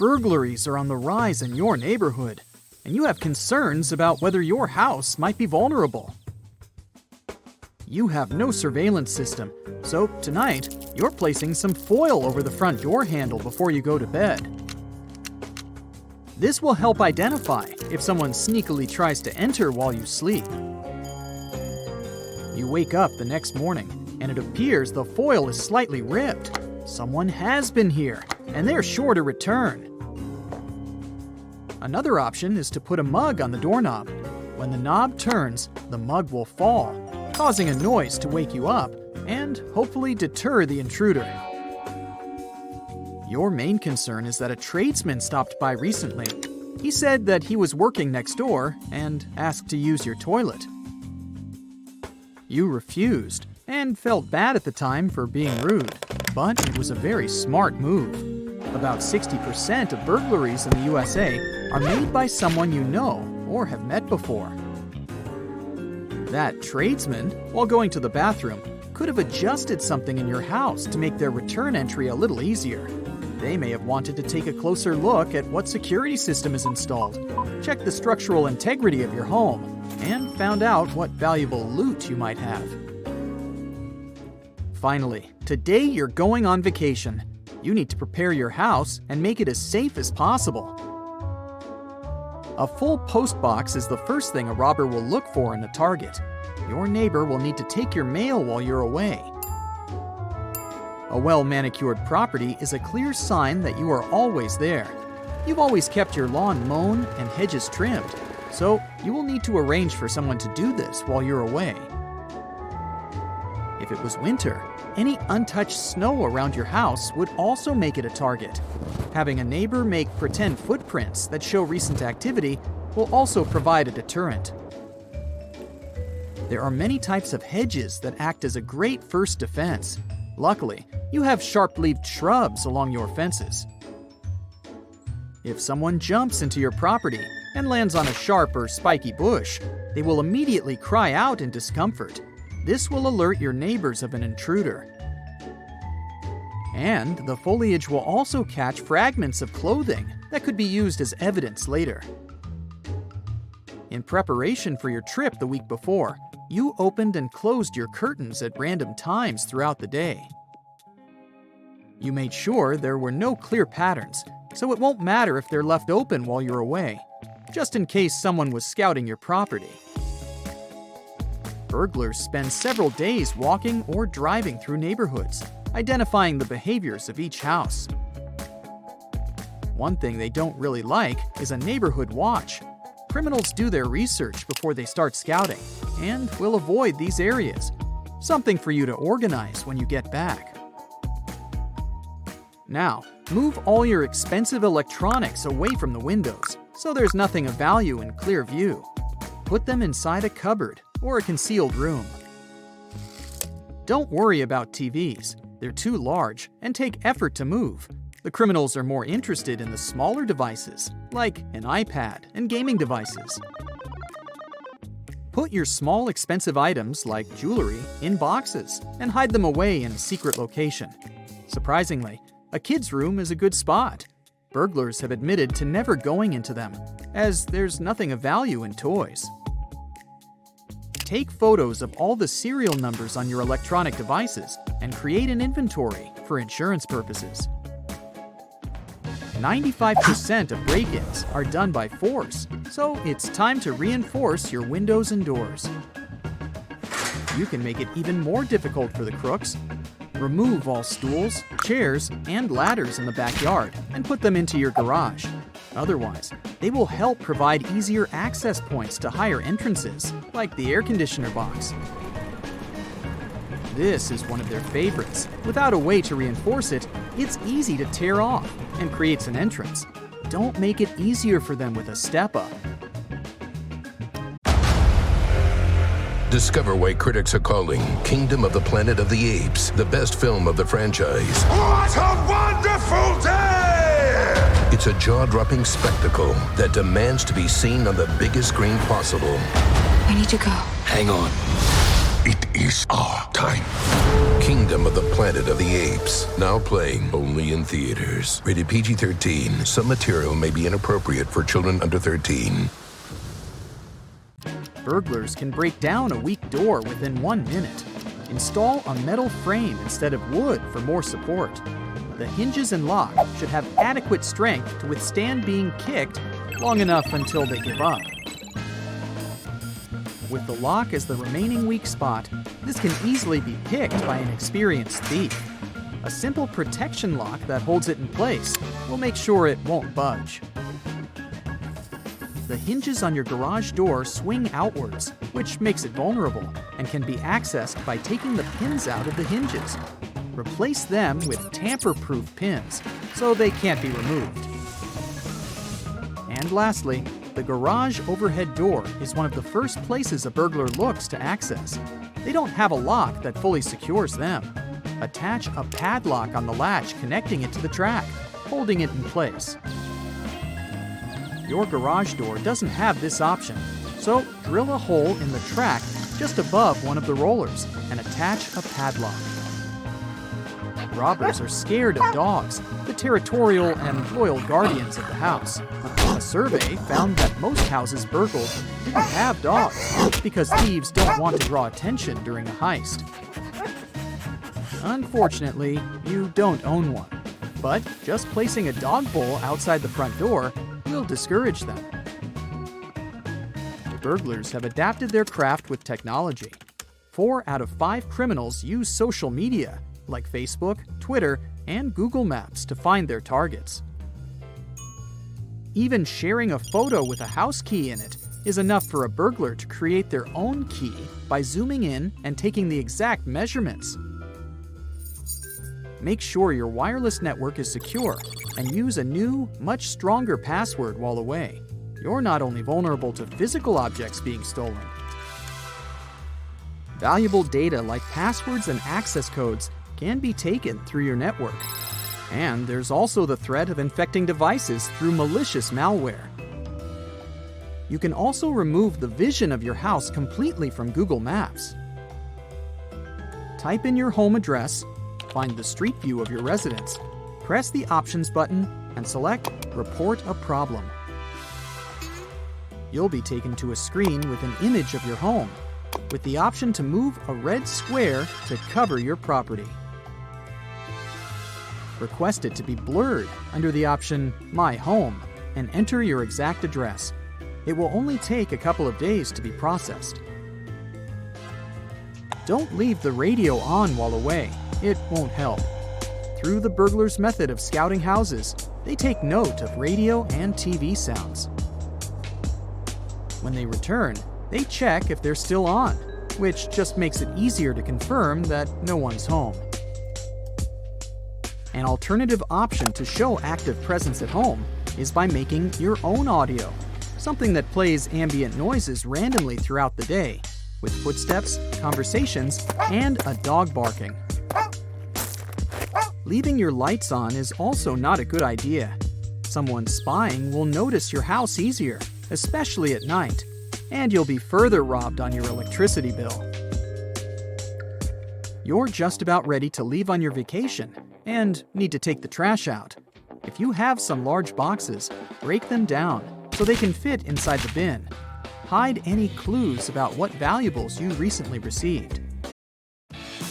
Burglaries are on the rise in your neighborhood, and you have concerns about whether your house might be vulnerable. You have no surveillance system, so tonight you're placing some foil over the front door handle before you go to bed. This will help identify if someone sneakily tries to enter while you sleep. You wake up the next morning, and it appears the foil is slightly ripped. Someone has been here, and they're sure to return. Another option is to put a mug on the doorknob. When the knob turns, the mug will fall, causing a noise to wake you up and hopefully deter the intruder. Your main concern is that a tradesman stopped by recently. He said that he was working next door and asked to use your toilet. You refused and felt bad at the time for being rude, but it was a very smart move. About 60% of burglaries in the USA are made by someone you know or have met before. That tradesman, while going to the bathroom, could have adjusted something in your house to make their return entry a little easier. They may have wanted to take a closer look at what security system is installed, check the structural integrity of your home, and found out what valuable loot you might have. Finally, today you're going on vacation. You need to prepare your house and make it as safe as possible. A full post box is the first thing a robber will look for in a target. Your neighbor will need to take your mail while you're away. A well manicured property is a clear sign that you are always there. You've always kept your lawn mown and hedges trimmed, so you will need to arrange for someone to do this while you're away. If it was winter, any untouched snow around your house would also make it a target. Having a neighbor make pretend footprints that show recent activity will also provide a deterrent. There are many types of hedges that act as a great first defense. Luckily, you have sharp leaved shrubs along your fences. If someone jumps into your property and lands on a sharp or spiky bush, they will immediately cry out in discomfort. This will alert your neighbors of an intruder. And the foliage will also catch fragments of clothing that could be used as evidence later. In preparation for your trip the week before, you opened and closed your curtains at random times throughout the day. You made sure there were no clear patterns, so it won't matter if they're left open while you're away, just in case someone was scouting your property. Burglars spend several days walking or driving through neighborhoods, identifying the behaviors of each house. One thing they don't really like is a neighborhood watch. Criminals do their research before they start scouting and will avoid these areas. Something for you to organize when you get back. Now, move all your expensive electronics away from the windows so there's nothing of value in clear view. Put them inside a cupboard or a concealed room. Don't worry about TVs. They're too large and take effort to move. The criminals are more interested in the smaller devices, like an iPad and gaming devices. Put your small, expensive items, like jewelry, in boxes and hide them away in a secret location. Surprisingly, a kid's room is a good spot. Burglars have admitted to never going into them, as there's nothing of value in toys. Take photos of all the serial numbers on your electronic devices and create an inventory for insurance purposes. 95% of break ins are done by force, so it's time to reinforce your windows and doors. You can make it even more difficult for the crooks. Remove all stools, chairs, and ladders in the backyard and put them into your garage. Otherwise, they will help provide easier access points to higher entrances, like the air conditioner box. This is one of their favorites. Without a way to reinforce it, it's easy to tear off and creates an entrance. Don't make it easier for them with a step up. Discover why critics are calling Kingdom of the Planet of the Apes the best film of the franchise. What a wonderful day! It's a jaw dropping spectacle that demands to be seen on the biggest screen possible. I need to go. Hang on. It is our time. Kingdom of the Planet of the Apes. Now playing only in theaters. Rated PG 13. Some material may be inappropriate for children under 13. Burglars can break down a weak door within one minute. Install a metal frame instead of wood for more support. The hinges and lock should have adequate strength to withstand being kicked long enough until they give up. With the lock as the remaining weak spot, this can easily be picked by an experienced thief. A simple protection lock that holds it in place will make sure it won't budge. The hinges on your garage door swing outwards, which makes it vulnerable and can be accessed by taking the pins out of the hinges. Replace them with tamper proof pins so they can't be removed. And lastly, the garage overhead door is one of the first places a burglar looks to access. They don't have a lock that fully secures them. Attach a padlock on the latch connecting it to the track, holding it in place. Your garage door doesn't have this option, so drill a hole in the track just above one of the rollers and attach a padlock. Robbers are scared of dogs, the territorial and loyal guardians of the house. A survey found that most houses burgled didn't have dogs because thieves don't want to draw attention during a heist. Unfortunately, you don't own one, but just placing a dog bowl outside the front door discourage them. Burglars have adapted their craft with technology. Four out of five criminals use social media like Facebook, Twitter, and Google Maps to find their targets. Even sharing a photo with a house key in it is enough for a burglar to create their own key by zooming in and taking the exact measurements. Make sure your wireless network is secure and use a new, much stronger password while away. You're not only vulnerable to physical objects being stolen. Valuable data like passwords and access codes can be taken through your network. And there's also the threat of infecting devices through malicious malware. You can also remove the vision of your house completely from Google Maps. Type in your home address, find the street view of your residence, press the Options button, and select Report a Problem. You'll be taken to a screen with an image of your home, with the option to move a red square to cover your property. Request it to be blurred under the option My Home and enter your exact address. It will only take a couple of days to be processed. Don't leave the radio on while away, it won't help. Through the burglar's method of scouting houses, they take note of radio and TV sounds. When they return, they check if they're still on, which just makes it easier to confirm that no one's home. An alternative option to show active presence at home is by making your own audio, something that plays ambient noises randomly throughout the day, with footsteps, conversations, and a dog barking. Leaving your lights on is also not a good idea. Someone spying will notice your house easier, especially at night, and you'll be further robbed on your electricity bill. You're just about ready to leave on your vacation and need to take the trash out. If you have some large boxes, break them down so they can fit inside the bin. Hide any clues about what valuables you recently received.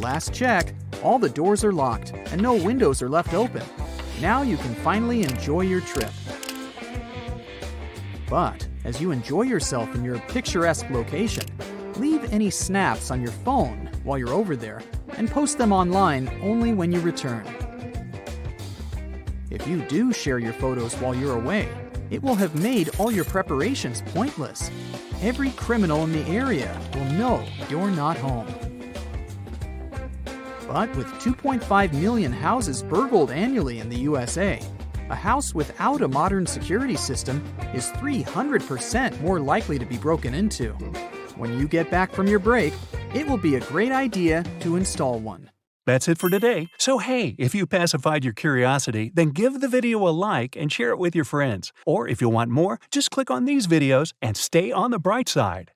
Last check, all the doors are locked and no windows are left open. Now you can finally enjoy your trip. But as you enjoy yourself in your picturesque location, leave any snaps on your phone while you're over there and post them online only when you return. If you do share your photos while you're away, it will have made all your preparations pointless. Every criminal in the area will know you're not home. But with 2.5 million houses burgled annually in the USA, a house without a modern security system is 300% more likely to be broken into. When you get back from your break, it will be a great idea to install one. That's it for today. So, hey, if you pacified your curiosity, then give the video a like and share it with your friends. Or if you want more, just click on these videos and stay on the bright side.